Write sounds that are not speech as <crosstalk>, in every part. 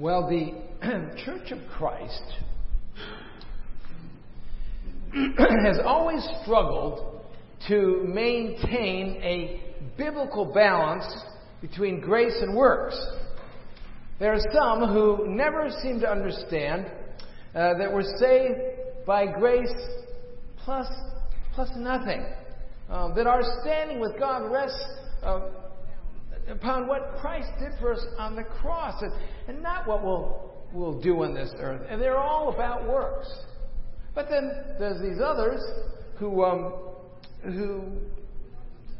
Well, the <clears throat> Church of Christ <clears throat> has always struggled to maintain a biblical balance between grace and works. There are some who never seem to understand uh, that we're saved by grace plus, plus nothing. Um, that our standing with God rests uh, upon what Christ did for us on the cross and, and not what we'll, we'll do on this earth. And they're all about works. But then there's these others who, um, who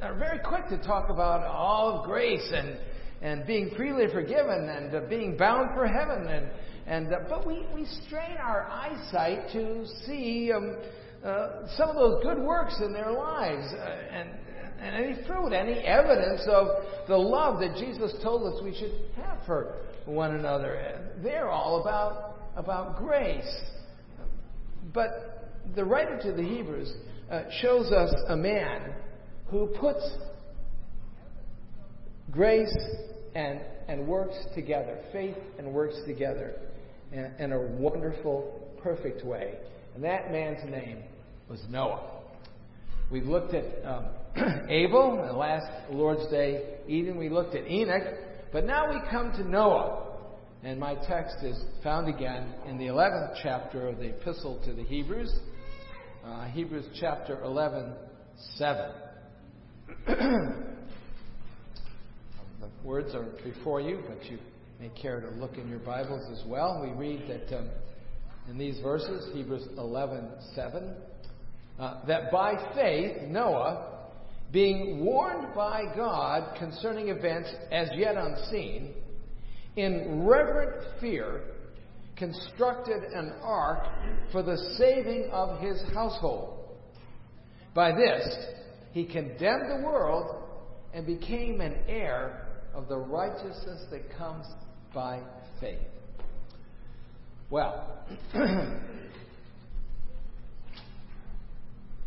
are very quick to talk about all of grace and, and being freely forgiven and uh, being bound for heaven. And, and, uh, but we, we strain our eyesight to see um, uh, some of those good works in their lives uh, and, and any fruit, any evidence of the love that Jesus told us we should have for one another. They're all about, about grace. But the writer to the Hebrews uh, shows us a man who puts grace and, and works together, faith and works together in, in a wonderful, perfect way. And that man's name was Noah. We've looked at um, <clears throat> Abel, the last Lord's Day Eden. We looked at Enoch. But now we come to Noah. And my text is found again in the 11th chapter of the Epistle to the Hebrews, uh, Hebrews chapter 11, 7. <clears throat> the words are before you, but you may care to look in your Bibles as well. We read that um, in these verses, Hebrews 11, 7, uh, that by faith Noah, being warned by God concerning events as yet unseen, in reverent fear, constructed an ark for the saving of his household. By this, he condemned the world and became an heir of the righteousness that comes by faith. Well, <clears throat>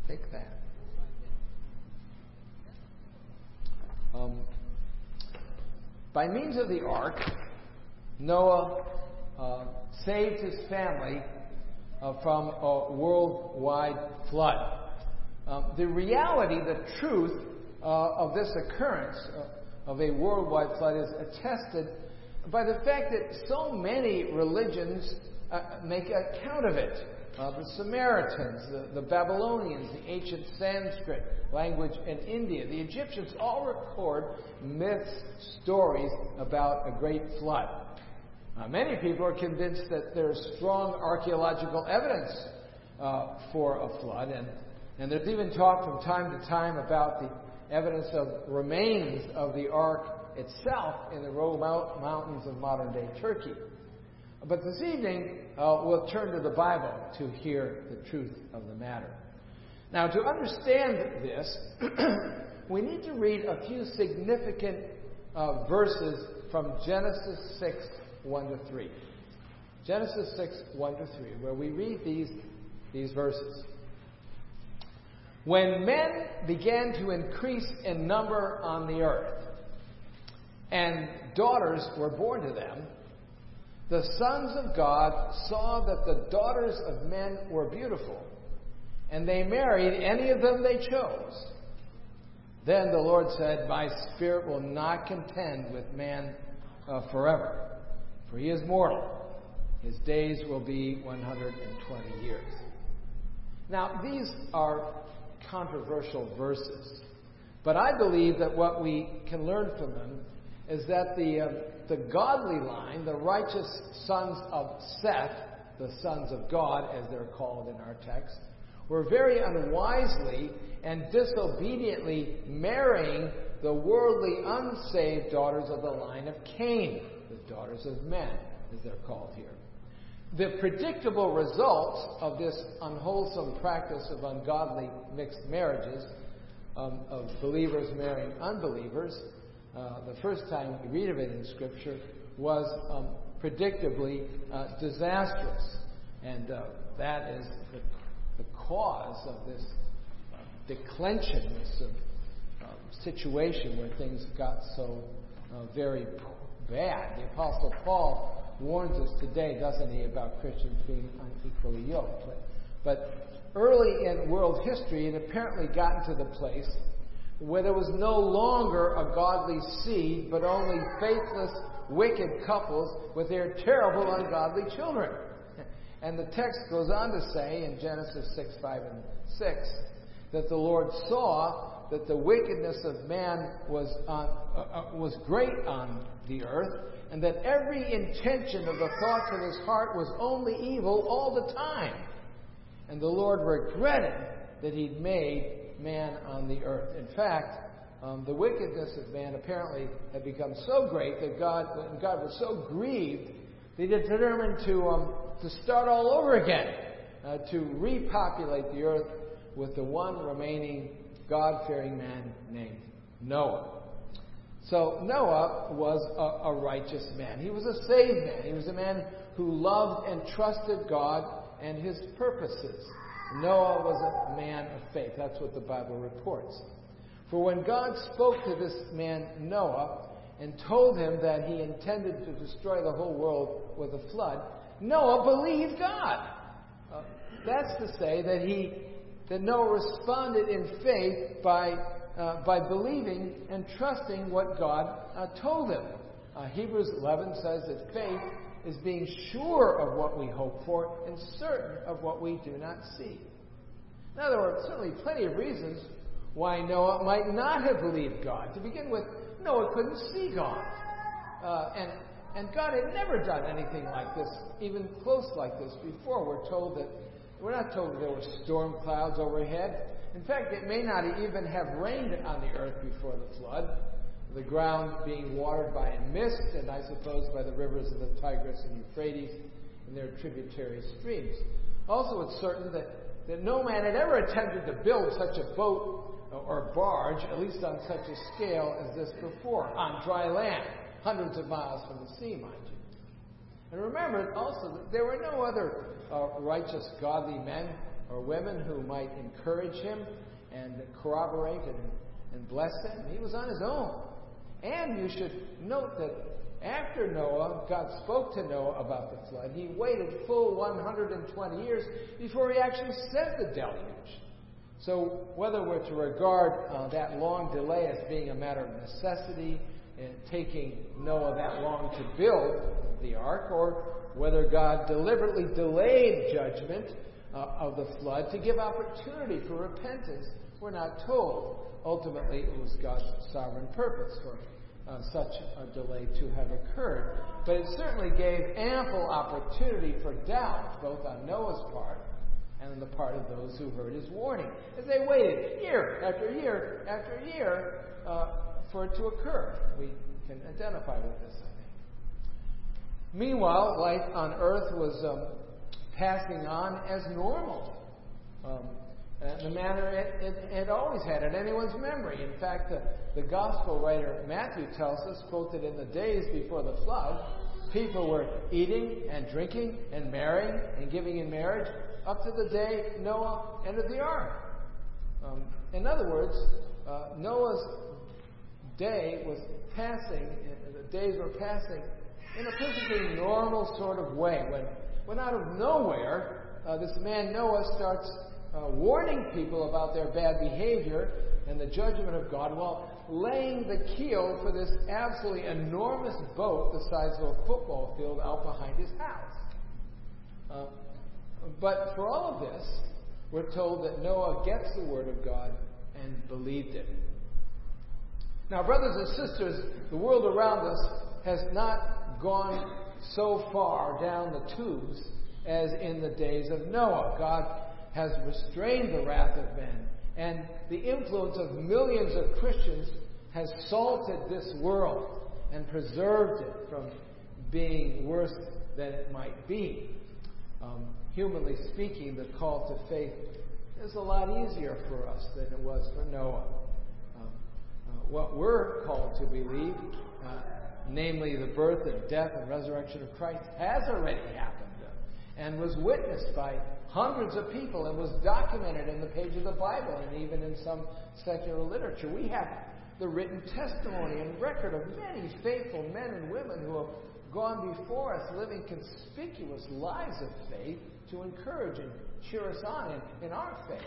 take that. Um, by means of the ark, Noah uh, saved his family uh, from a worldwide flood. Um, the reality, the truth uh, of this occurrence uh, of a worldwide flood is attested by the fact that so many religions uh, make account of it. Uh, the Sumerians, the, the, Babylonians, the ancient Sanskrit language in India, the Egyptians all record myths, stories about a great flood. Uh, many people are convinced that there's strong archaeological evidence uh, for a flood, and, and there's even talk from time to time about the evidence of remains of the ark itself in the Rome Mountains of modern day Turkey. But this evening, uh, we'll turn to the Bible to hear the truth of the matter. Now, to understand this, <clears throat> we need to read a few significant uh, verses from Genesis 6 1 to 3. Genesis 6, 1 to 3, where we read these, these verses. When men began to increase in number on the earth, and daughters were born to them, the sons of God saw that the daughters of men were beautiful, and they married any of them they chose. Then the Lord said, My spirit will not contend with man uh, forever for he is mortal. His days will be 120 years. Now, these are controversial verses, but I believe that what we can learn from them is that the, uh, the godly line, the righteous sons of Seth, the sons of God, as they're called in our text, were very unwisely and disobediently marrying the worldly unsaved daughters of the line of Cain the daughters of men, as they're called here. The predictable results of this unwholesome practice of ungodly mixed marriages, um, of believers marrying unbelievers, uh, the first time we read of it in Scripture, was um, predictably uh, disastrous. And uh, that is the, the, cause of this declension, this um, situation where things got so uh, very bad. The Apostle Paul warns us today, doesn't he, about Christians being unequally yoked. But, but early in world history, it apparently gotten to the place where there was no longer a godly seed, but only faithless, wicked couples with their terrible, ungodly children. And the text goes on to say in Genesis 6, 5, and 6 that the Lord saw that the wickedness of man was, on, uh, uh, was great on the earth, and that every intention of the thoughts of his heart was only evil all the time. And the Lord regretted that he'd made man on the earth. In fact, um, the wickedness of man apparently had become so great that God, God was so grieved that he determined to, um, to start all over again, uh, to repopulate the earth with the one remaining God fearing man named Noah. So Noah was a, a, righteous man. He was a saved man. He was a man who loved and trusted God and his purposes. Noah was a man of faith. That's what the Bible reports. For when God spoke to this man Noah and told him that he intended to destroy the whole world with a flood, Noah believed God. Uh, that's to say that he that Noah responded in faith by uh, by believing and trusting what God uh, told him. Uh, Hebrews 11 says that faith is being sure of what we hope for and certain of what we do not see. Now, there were certainly plenty of reasons why Noah might not have believed God. To begin with, Noah couldn't see God. Uh, and, and God had never done anything like this, even close like this before. We're told that, we're not told that there were storm clouds overhead. In fact, it may not even have rained on the earth before the flood the ground being watered by a mist, and I suppose by the rivers of the Tigris and Euphrates and their tributary streams. Also, it's certain that, that no man had ever attempted to build such a boat or barge, at least on such a scale as this before, on dry land, hundreds of miles from the sea, mind you. And remember also that there were no other uh, righteous, godly men or women who might encourage him and corroborate and, and bless him. He was on his own. And you should note that after Noah, God spoke to Noah about the flood, he waited full 120 years before he actually sent the deluge. So, whether we're to regard uh, that long delay as being a matter of necessity, and taking Noah that long to build the ark, or whether God deliberately delayed judgment uh, of the flood to give opportunity for repentance, we're not told. Ultimately, it was God's sovereign purpose for uh, such a delay to have occurred. But it certainly gave ample opportunity for doubt, both on Noah's part and on the part of those who heard his warning, as they waited year after year after year uh, for it to occur. We can identify with this, I think. Meanwhile, life on earth was um, passing on as normal. Um, uh, the manner it, it, it, always had in anyone's memory. In fact, the, the gospel writer Matthew tells us, quoted in the days before the flood, people were eating and drinking and marrying and giving in marriage up to the day Noah entered the ark. Um, in other words, uh, Noah's day was passing, uh, the days were passing in a perfectly normal sort of way. When, when out of nowhere, uh, this man Noah starts uh, warning people about their bad behavior and the judgment of God while laying the keel for this absolutely enormous boat the size of a football field out behind his house. Uh, but for all of this, we're told that Noah gets the word of God and believed it. Now, brothers and sisters, the world around us has not gone so far down the tubes as in the days of Noah. God has restrained the wrath of men, and the influence of millions of Christians has salted this world and preserved it from being worse than it might be. Um, humanly speaking, the call to faith is a lot easier for us than it was for Noah. Um, uh, what we're called to believe, uh, namely the birth and death and resurrection of Christ, has already happened and was witnessed by hundreds of people and was documented in the page of the Bible and even in some secular literature. We have the written testimony and record of many faithful men and women who have gone before us, living conspicuous lives of faith to encourage and cheer us on in, in our faith.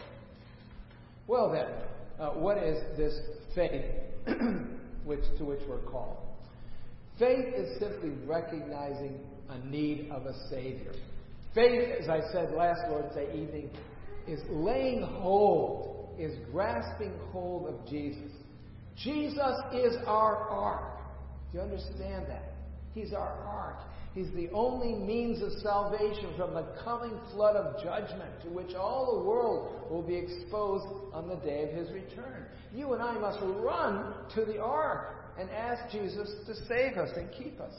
Well, then, uh, what is this faith <clears throat> which, to which we're called? Faith is simply recognizing a need of a Savior. Faith, as I said last Lord's Day evening, is laying hold, is grasping hold of Jesus. Jesus is our ark. Do you understand that? He's our ark. He's the only means of salvation from the coming flood of judgment to which all the world will be exposed on the day of his return. You and I must run to the ark and ask Jesus to save us and keep us.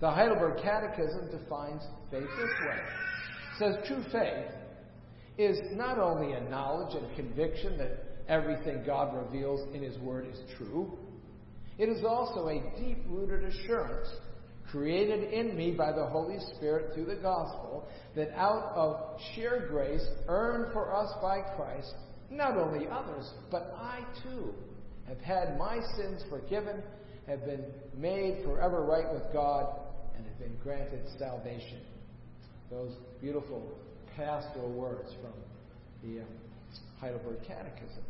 The Heidelberg Catechism defines faith this way. It says true faith is not only a knowledge and conviction that everything God reveals in his word is true, it is also a deep rooted assurance created in me by the Holy Spirit through the gospel, that out of sheer grace earned for us by Christ, not only others, but I too have had my sins forgiven, have been made forever right with God, and have been granted salvation. Those beautiful pastoral words from the um, Heidelberg Catechism.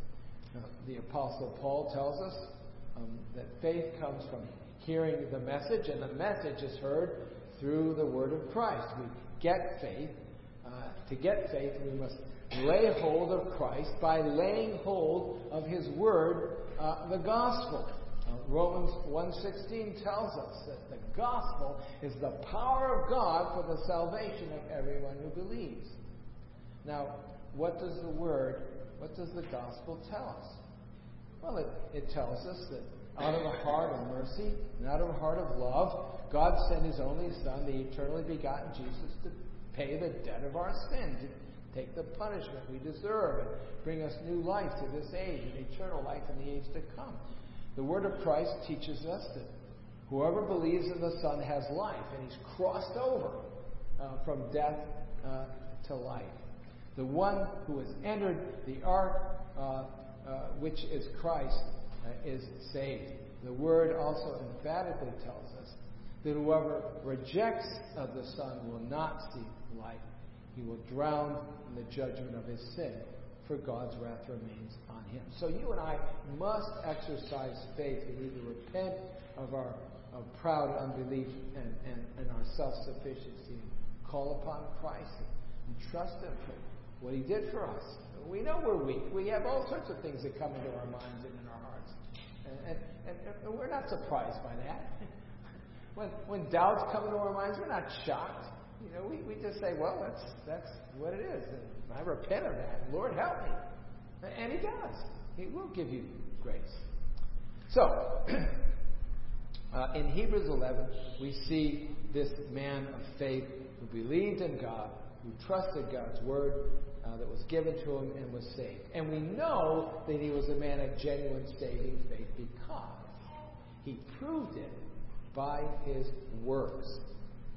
Uh, the Apostle Paul tells us um, that faith comes from hearing the message, and the message is heard through the word of Christ. We get faith. Uh, to get faith, we must lay hold of Christ by laying hold of His word, uh, the gospel. Uh, Romans 1.16 tells us that the gospel is the power of God for the salvation of everyone who believes. Now, what does the word, what does the gospel tell us? Well, it, it tells us that out of a heart of mercy and out of a heart of love, God sent His only Son, the eternally begotten Jesus, to pay the debt of our sin, to take the punishment we deserve, and bring us new life to this age and eternal life in the age to come. The Word of Christ teaches us that whoever believes in the Son has life, and He's crossed over uh, from death uh, to life. The one who has entered the ark, uh, uh which is Christ, uh, is saved. The word also emphatically tells us that whoever rejects of the Son will not see life. He will drown in the judgment of his sin, for God's wrath remains on him. So you and I must exercise faith. Need to repent of our of proud unbelief and, and, and our self sufficiency and call upon Christ and trust Him for what He did for us. We know we're weak. We have all sorts of things that come into our minds and in our hearts. And, and, and we're not surprised by that. <laughs> when, when doubts come into our minds, we're not shocked. You know, we, we just say, well, that's, that's what it is. And I repent of that. Lord, help me. And He does. He will give you grace. So, <clears throat> uh, in Hebrews 11, we see this man of faith who believed in God, who trusted God's word, uh, that was given to him and was saved. And we know that he was a man of genuine saving faith because he proved it by his works.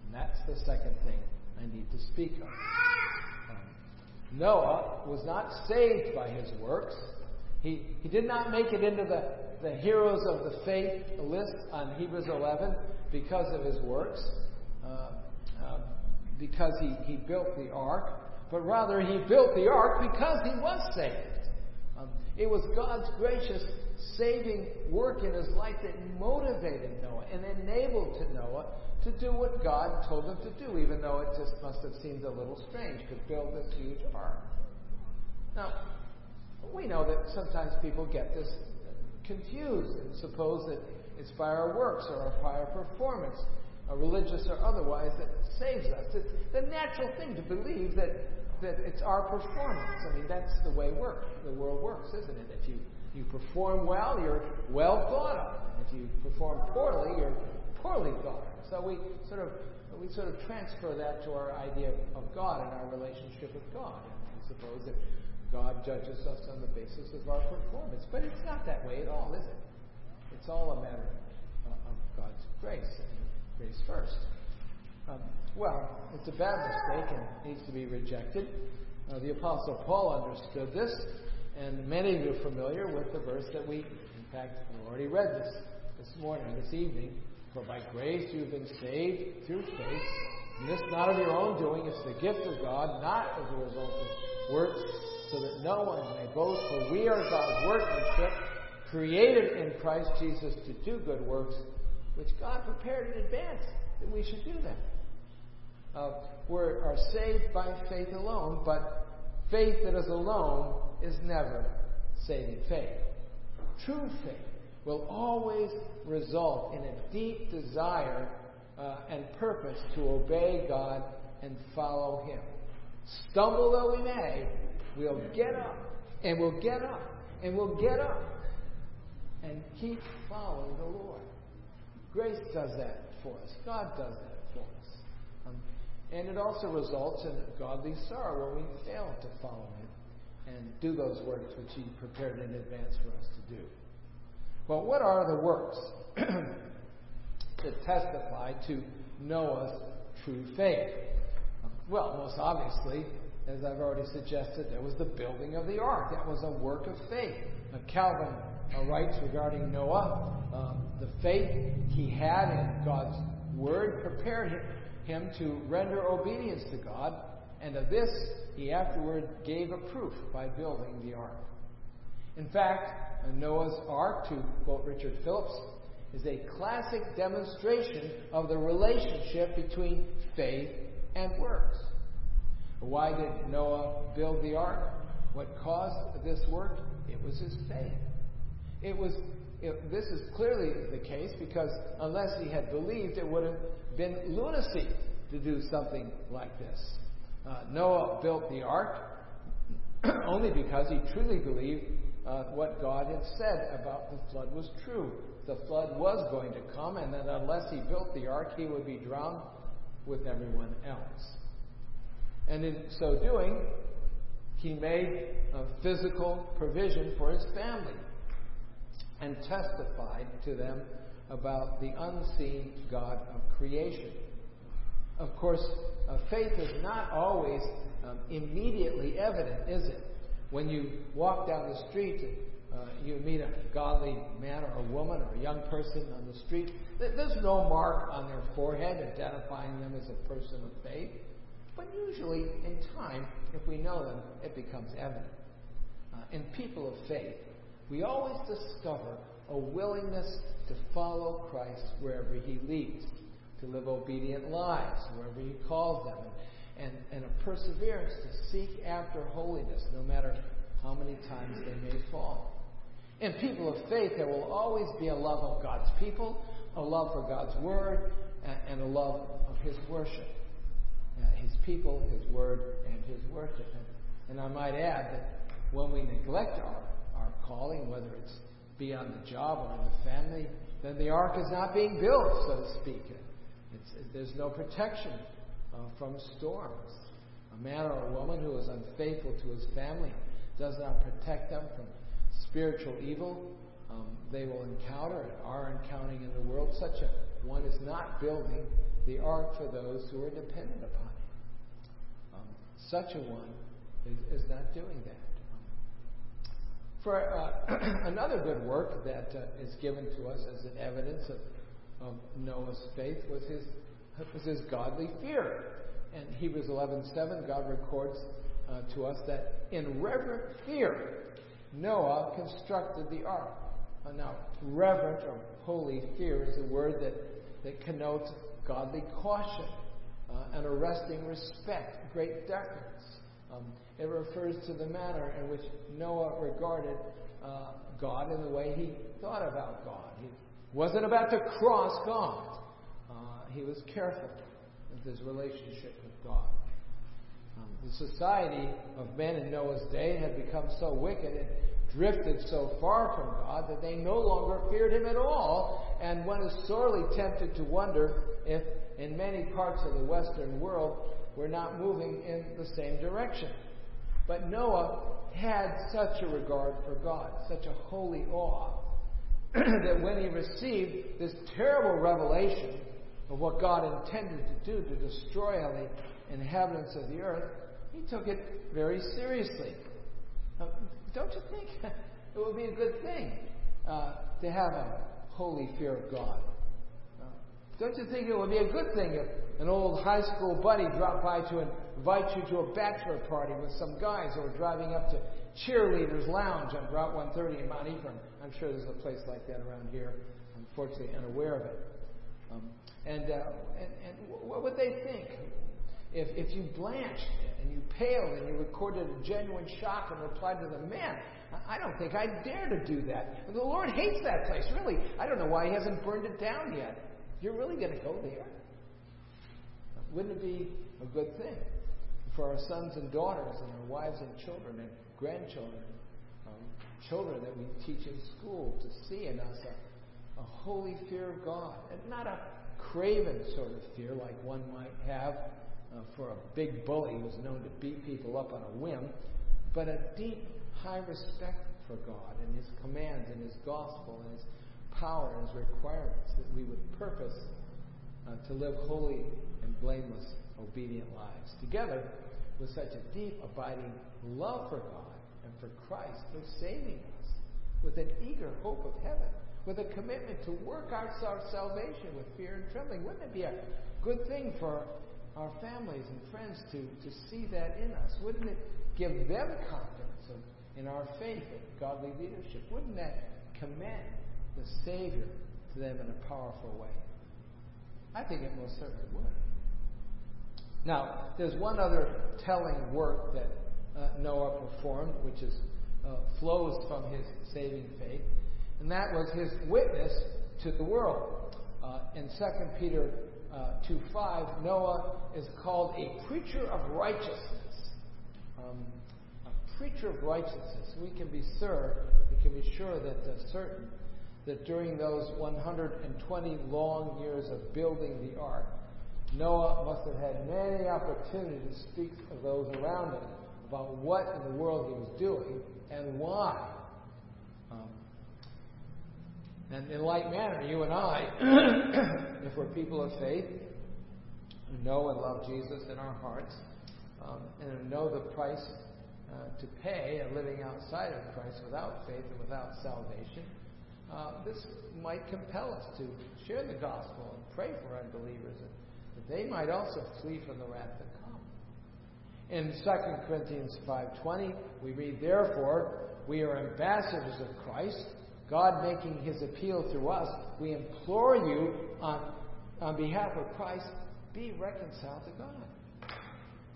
And that's the second thing I need to speak of. Um, Noah was not saved by his works. He, he did not make it into the, the heroes of the faith list on Hebrews 11 because of his works, uh, uh, because he, he built the ark but rather he built the ark because he was saved. Um, it was God's gracious saving work in his life that motivated Noah and enabled to Noah to do what God told him to do, even though it just must have seemed a little strange to build this huge ark. Now, we know that sometimes people get this confused and suppose that it's by our works or our prior performance, uh, religious or otherwise, that saves us. It's the natural thing to believe that that it's our performance. I mean, that's the way work, the world works, isn't it? If you, you perform well, you're well thought of. And if you perform poorly, you're poorly thought of. So we sort of we sort of transfer that to our idea of God and our relationship with God. And we suppose that God judges us on the basis of our performance. But it's not that way at all, is it? It's all a matter of God's grace and grace first. Um, well, it's a bad mistake and needs to be rejected. Uh, the Apostle Paul understood this, and many of you are familiar with the verse that we, in fact, already read this this morning, this evening, For by grace you have been saved through faith. And this not of your own doing, it's the gift of God, not as a result of works, so that no one may boast. For we are God's workmanship, created in Christ Jesus to do good works, which God prepared in advance that we should do them. Uh, we are saved by faith alone, but faith that is alone is never saving faith. True faith will always result in a deep desire uh, and purpose to obey God and follow Him. Stumble though we may, we'll get up, and we'll get up, and we'll get up, and keep following the Lord. Grace does that for us. God does that for us. Um, and it also results in godly sorrow when we fail to follow Him and do those works which He prepared in advance for us to do. Well, what are the works <clears throat> that testify to Noah's true faith? Well, most obviously, as I've already suggested, there was the building of the ark. That was a work of faith. Now, Calvin uh, writes regarding Noah, um, the faith he had in God's word prepared him, him to render obedience to God, and of this he afterward gave a proof by building the ark. In fact, Noah's Ark, to quote Richard Phillips, is a classic demonstration of the relationship between faith and works. Why did Noah build the ark? What caused this work? It was his faith. It was. It, this is clearly the case because unless he had believed, it would have been lunacy to do something like this. Uh, Noah built the ark <clears throat> only because he truly believed uh, what God had said about the flood was true. The flood was going to come, and that unless he built the ark, he would be drowned with everyone else. And in so doing, he made a physical provision for his family and testified to them about the unseen God of creation. Of course, uh, faith is not always um, immediately evident, is it? When you walk down the street, uh, you meet a godly man or a woman or a young person on the street. There's no mark on their forehead identifying them as a person of faith. But usually, in time, if we know them, it becomes evident. Uh, in people of faith, we always discover a willingness to follow Christ wherever He leads, to live obedient lives wherever He calls them, and, and a perseverance to seek after holiness, no matter how many times they may fall. In people of faith, there will always be a love of God's people, a love for God's Word, and a love of His worship. Uh, his people, His Word, and His worship. And, I might add that when we neglect our calling, whether it's be on the job or in the family, then the ark is not being built, so to speak. It's, there's no protection uh, from storms. A man or a woman who is unfaithful to his family does not protect them from spiritual evil. Um, they will encounter and are encountering in the world. Such a one is not building the ark for those who are dependent upon it. Um, such a one is, is not doing that. For uh, <clears throat> another good work that uh, is given to us as an evidence of, Noah's faith was his was his godly fear. In Hebrews 11:7, God records uh, to us that in reverent fear, Noah constructed the ark. Uh, now, reverent or holy fear is a word that, that connotes godly caution uh, and arresting respect, great deference. Um, it refers to the manner in which Noah regarded uh, God and the way he thought about God. He wasn't about to cross God he was careful with his relationship with God. Um, the society of men in Noah's day had become so wicked and drifted so far from God that they no longer feared him at all, and one is sorely tempted to wonder if, in many parts of the Western world, we're not moving in the same direction. But Noah had such a regard for God, such a holy awe, <clears throat> that when he received this terrible revelation of what God intended to do to destroy all the inhabitants of the earth, he took it very seriously. Uh, don't you think <laughs> it would be a good thing uh, to have a holy fear of God? Don't you think it would be a good thing if an old high school buddy dropped by to invite you to a bachelor party with some guys who were driving up to Cheerleaders Lounge on Route 130 in Mount Ephraim? I'm sure there's a place like that around here. Unfortunately, unaware of it. Um, and, uh, and, and what would they think if, if you blanched and you paled and you recorded a genuine shock and replied to them, man, I don't think I'd dare to do that. The Lord hates that place, really. I don't know why He hasn't burned it down yet. You're really going to go there? Wouldn't it be a good thing for our sons and daughters and our wives and children and grandchildren, um, children that we teach in school, to see in us a, a holy fear of God and not a craven sort of fear like one might have uh, for a big bully who's known to beat people up on a whim, but a deep, high respect for God and His commands and His gospel and His power and His requirements, that we would purpose uh, to live holy and blameless, obedient lives. Together with such a deep, abiding love for God and for Christ for saving us, with an eager hope of heaven, with a commitment to work out our salvation with fear and trembling. Wouldn't it be a good thing for our families and friends to, to see that in us? Wouldn't it give them confidence in our faith and godly leadership? Wouldn't that commend the Savior to them in a powerful way? I think it most certainly would. Now, there's one other telling work that uh, Noah performed, which is, uh, flows from his saving faith, and that was his witness to the world. Uh, in 2 Peter uh, 2 5, Noah is called a preacher of righteousness. Um, a preacher of righteousness. We can be sure, we can be sure that uh, certain that during those 120 long years of building the ark, Noah must have had many opportunities to speak to those around him about what in the world he was doing and why. Um, and in like manner, you and I, <coughs> if we're people of faith, know and love Jesus in our hearts, um, and know the price uh, to pay of living outside of Christ without faith and without salvation, uh, this might compel us to share the gospel and pray for unbelievers that they might also flee from the wrath to come. In 2 Corinthians 5:20, we read, "Therefore, we are ambassadors of Christ, God making his appeal through us. We implore you on, on behalf of Christ, be reconciled to God."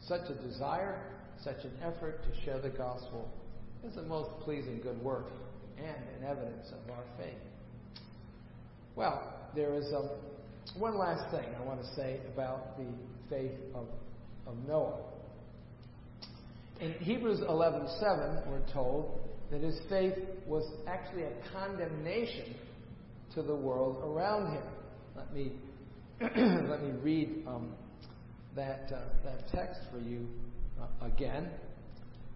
Such a desire, such an effort to share the gospel is the most pleasing good work and an evidence of our faith. Well, there is um, one last thing I want to say about the faith of, of Noah. In Hebrews 11:7, we're told that his faith was actually a condemnation to the world around him. Let me <clears throat> let me read um, that uh, that text for you uh, again.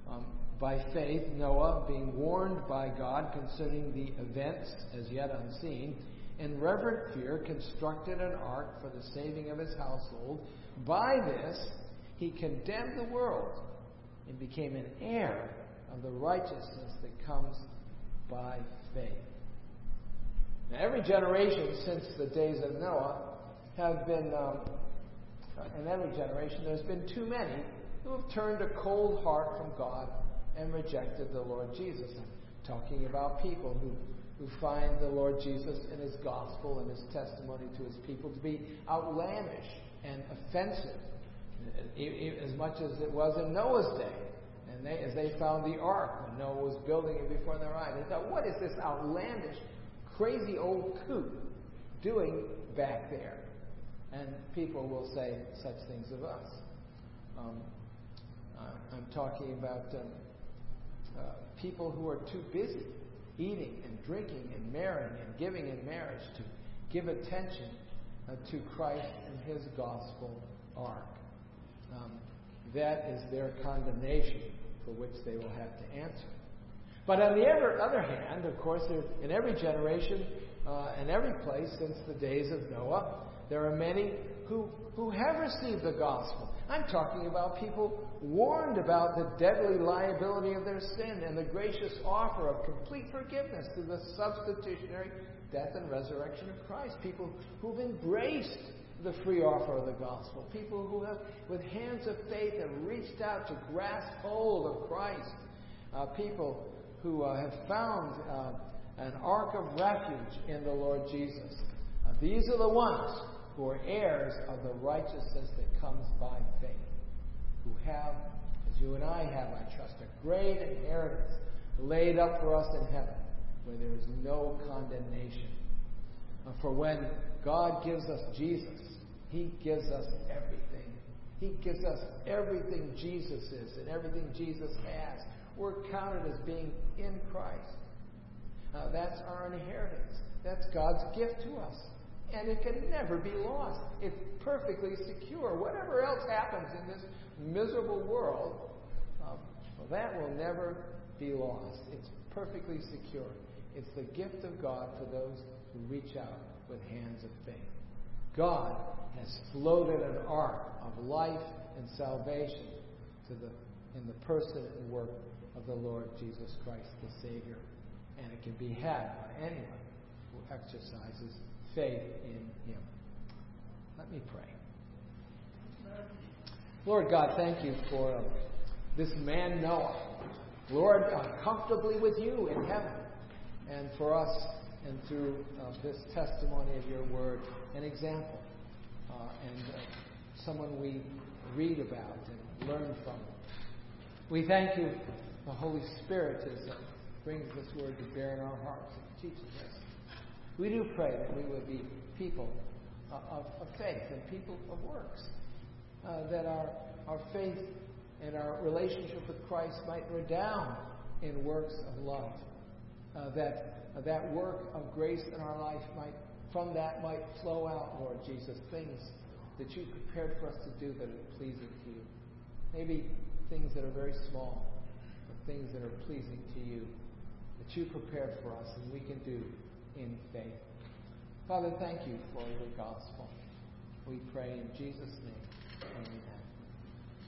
Um, by faith, Noah, being warned by God concerning the events as yet unseen, in reverent fear constructed an ark for the saving of his household. By this, he condemned the world and became an heir of the righteousness that comes by faith. Now, every generation since the days of Noah have been, um, in every generation, there's been too many who have turned a cold heart from God and rejected the Lord Jesus. I'm talking about people who, who find the Lord Jesus and his gospel and his testimony to his people to be outlandish and offensive, as much as it was in Noah's day. And they, as they found the ark when Noah was building it before their eyes, they thought, what is this outlandish, crazy old coot doing back there? And people will say such things of us. Um, I'm talking about um, uh, people who are too busy eating and drinking and marrying and giving in marriage to give attention uh, to Christ and His gospel ark. Um, that is their condemnation for which they will have to answer. But on the other hand, of course, in every generation uh, and every place since the days of Noah, There are many who, who have received the gospel. I'm talking about people warned about the deadly liability of their sin and the gracious offer of complete forgiveness through the substitutionary death and resurrection of Christ. People who've embraced the free offer of the gospel. People who have, with hands of faith, have reached out to grasp hold of Christ. Uh, people who uh, have found uh, an ark of refuge in the Lord Jesus. Uh, these are the ones who are heirs of the righteousness that comes by faith, who have, as you and I have, I trust, a great inheritance laid up for us in heaven, where there is no condemnation. For when God gives us Jesus, He gives us everything. He gives us everything Jesus is and everything Jesus has. We're counted as being in Christ. Uh, that's our inheritance. That's God's gift to us. And it can never be lost. It's perfectly secure. Whatever else happens in this miserable world, um, well, that will never be lost. It's perfectly secure. It's the gift of God for those who reach out with hands of faith. God has floated an ark of life and salvation to the, in the person and work of the Lord Jesus Christ, the Savior. And it can be had by anyone who exercises faith in Him. Let me pray. Lord God, thank you for uh, this man Noah. Lord, uh, comfortably with you in heaven. And for us, and through uh, this testimony of your word, an example. Uh, and uh, someone we read about and learn from. We thank you, the Holy Spirit, as uh, brings this word to bear in our hearts and teaches us. We do pray that we would be people of, of, faith and people of works, uh, that our, our faith and our relationship with Christ might redound in works of love, uh, that uh, that work of grace in our life might, from that might flow out, Lord Jesus, things that you prepared for us to do that are pleasing to you. Maybe things that are very small, but things that are pleasing to you, that you prepared for us and we can do in faith. Father, thank you for your gospel. We pray in Jesus' name. Amen.